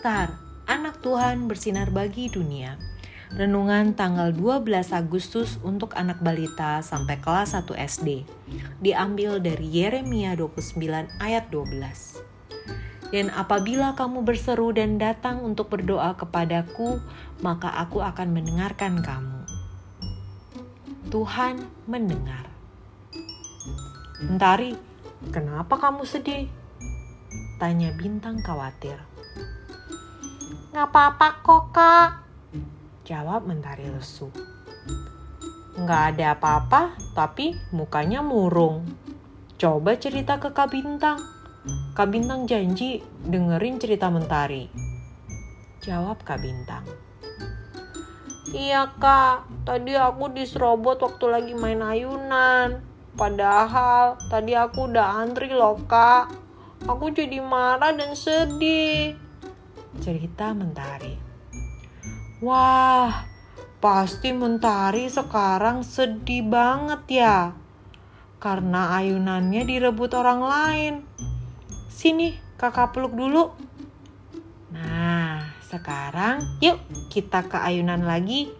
Star, anak Tuhan bersinar bagi dunia. Renungan tanggal 12 Agustus untuk anak balita sampai kelas 1 SD. Diambil dari Yeremia 29 ayat 12. Dan apabila kamu berseru dan datang untuk berdoa kepadaku, maka aku akan mendengarkan kamu. Tuhan mendengar. Mentari, kenapa kamu sedih? Tanya Bintang khawatir. Gak apa-apa kok kak. Jawab Mentari lesu. Gak ada apa-apa, tapi mukanya murung. Coba cerita ke Kak Bintang. Kak Bintang janji dengerin cerita Mentari. Jawab Kak Bintang. Iya kak, tadi aku diserobot waktu lagi main ayunan. Padahal tadi aku udah antri loh kak. Aku jadi marah dan sedih. Cerita Mentari. Wah, pasti Mentari sekarang sedih banget ya. Karena ayunannya direbut orang lain. Sini, kakak peluk dulu. Nah, sekarang yuk kita ke ayunan lagi.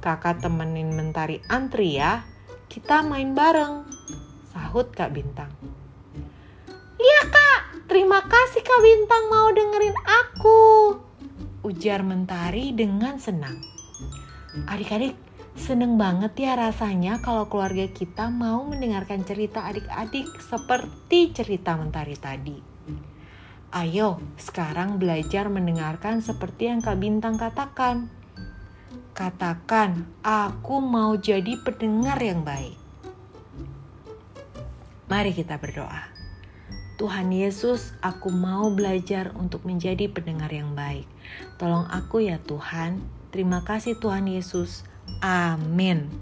Kakak temenin Mentari antri ya. Kita main bareng. Sahut Kak Bintang. Iya kak, terima kasih kak Bintang mau dengerin aku. Ujar Mentari dengan senang. Adik-adik, seneng banget ya rasanya kalau keluarga kita mau mendengarkan cerita adik-adik seperti cerita Mentari tadi. Ayo, sekarang belajar mendengarkan seperti yang Kak Bintang katakan. Katakan, aku mau jadi pendengar yang baik. Mari kita berdoa. Tuhan Yesus, aku mau belajar untuk menjadi pendengar yang baik. Tolong aku ya Tuhan. Terima kasih Tuhan Yesus. Amin.